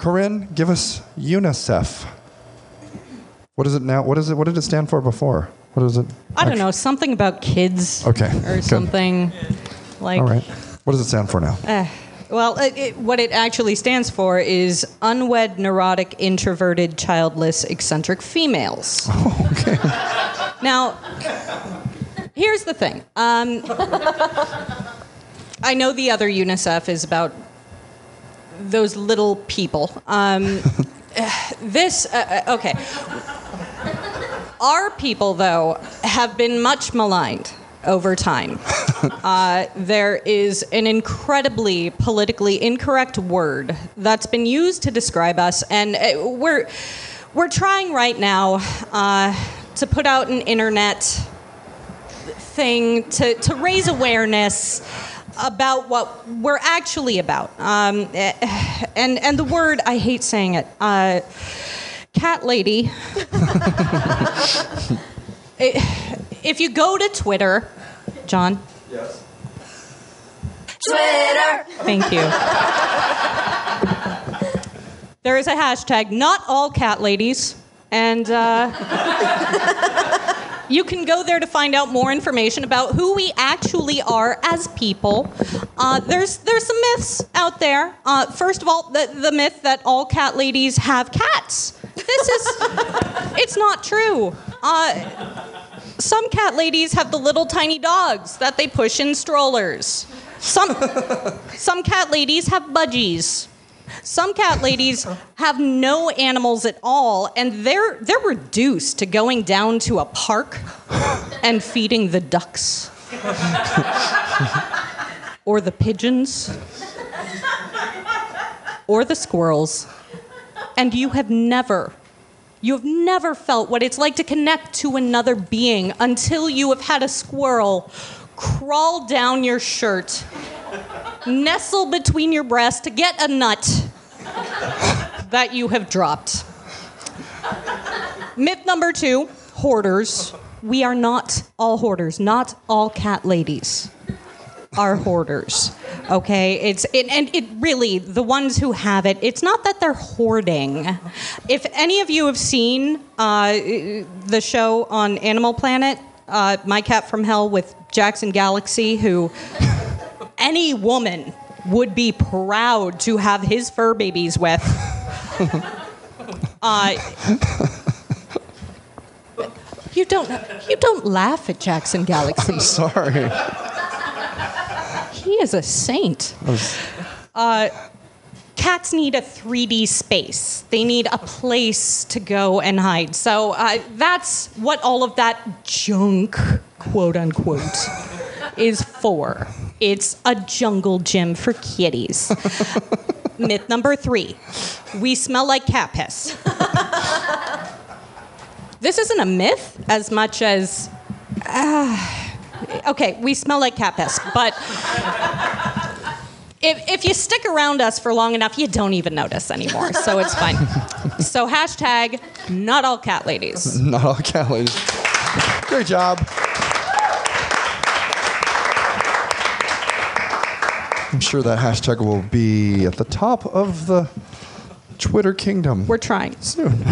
Corinne, give us UNICEF. What is it now? What is it? What did it stand for before? What is it? I don't know, something about kids. Okay, Or good. something like. All right. What does it stand for now? Well, it, it, what it actually stands for is unwed, neurotic, introverted, childless, eccentric females. Oh, okay. Now, here's the thing. Um, I know the other UNICEF is about those little people. Um, this, uh, uh, okay. Our people, though, have been much maligned over time. Uh, there is an incredibly politically incorrect word that's been used to describe us, and uh, we're we're trying right now uh, to put out an internet thing to, to raise awareness about what we're actually about. Um, eh, and and the word I hate saying it. Uh, cat lady. It- if you go to Twitter, John. Yes. Twitter. Thank you. there is a hashtag, not all cat ladies, and uh, you can go there to find out more information about who we actually are as people. Uh, there's there's some myths out there. Uh, first of all, the, the myth that all cat ladies have cats. This is it's not true. Uh, some cat ladies have the little tiny dogs that they push in strollers. Some, some cat ladies have budgies. Some cat ladies have no animals at all, and they're, they're reduced to going down to a park and feeding the ducks or the pigeons or the squirrels. And you have never you have never felt what it's like to connect to another being until you have had a squirrel crawl down your shirt, nestle between your breasts to get a nut that you have dropped. Myth number two hoarders. We are not all hoarders, not all cat ladies are hoarders. Okay, it's it, and it really the ones who have it. It's not that they're hoarding. If any of you have seen uh, the show on Animal Planet, uh, My Cat from Hell with Jackson Galaxy, who any woman would be proud to have his fur babies with. Uh, you don't you don't laugh at Jackson Galaxy. I'm sorry. He is a saint. Uh, cats need a 3D space. They need a place to go and hide. So uh, that's what all of that junk, quote unquote, is for. It's a jungle gym for kitties. Myth number three we smell like cat piss. this isn't a myth as much as. ah, okay, we smell like cat piss, but if, if you stick around us for long enough, you don't even notice anymore, so it's fine. so hashtag not all cat ladies. Not all cat ladies. Great job. I'm sure that hashtag will be at the top of the Twitter kingdom We're trying. soon.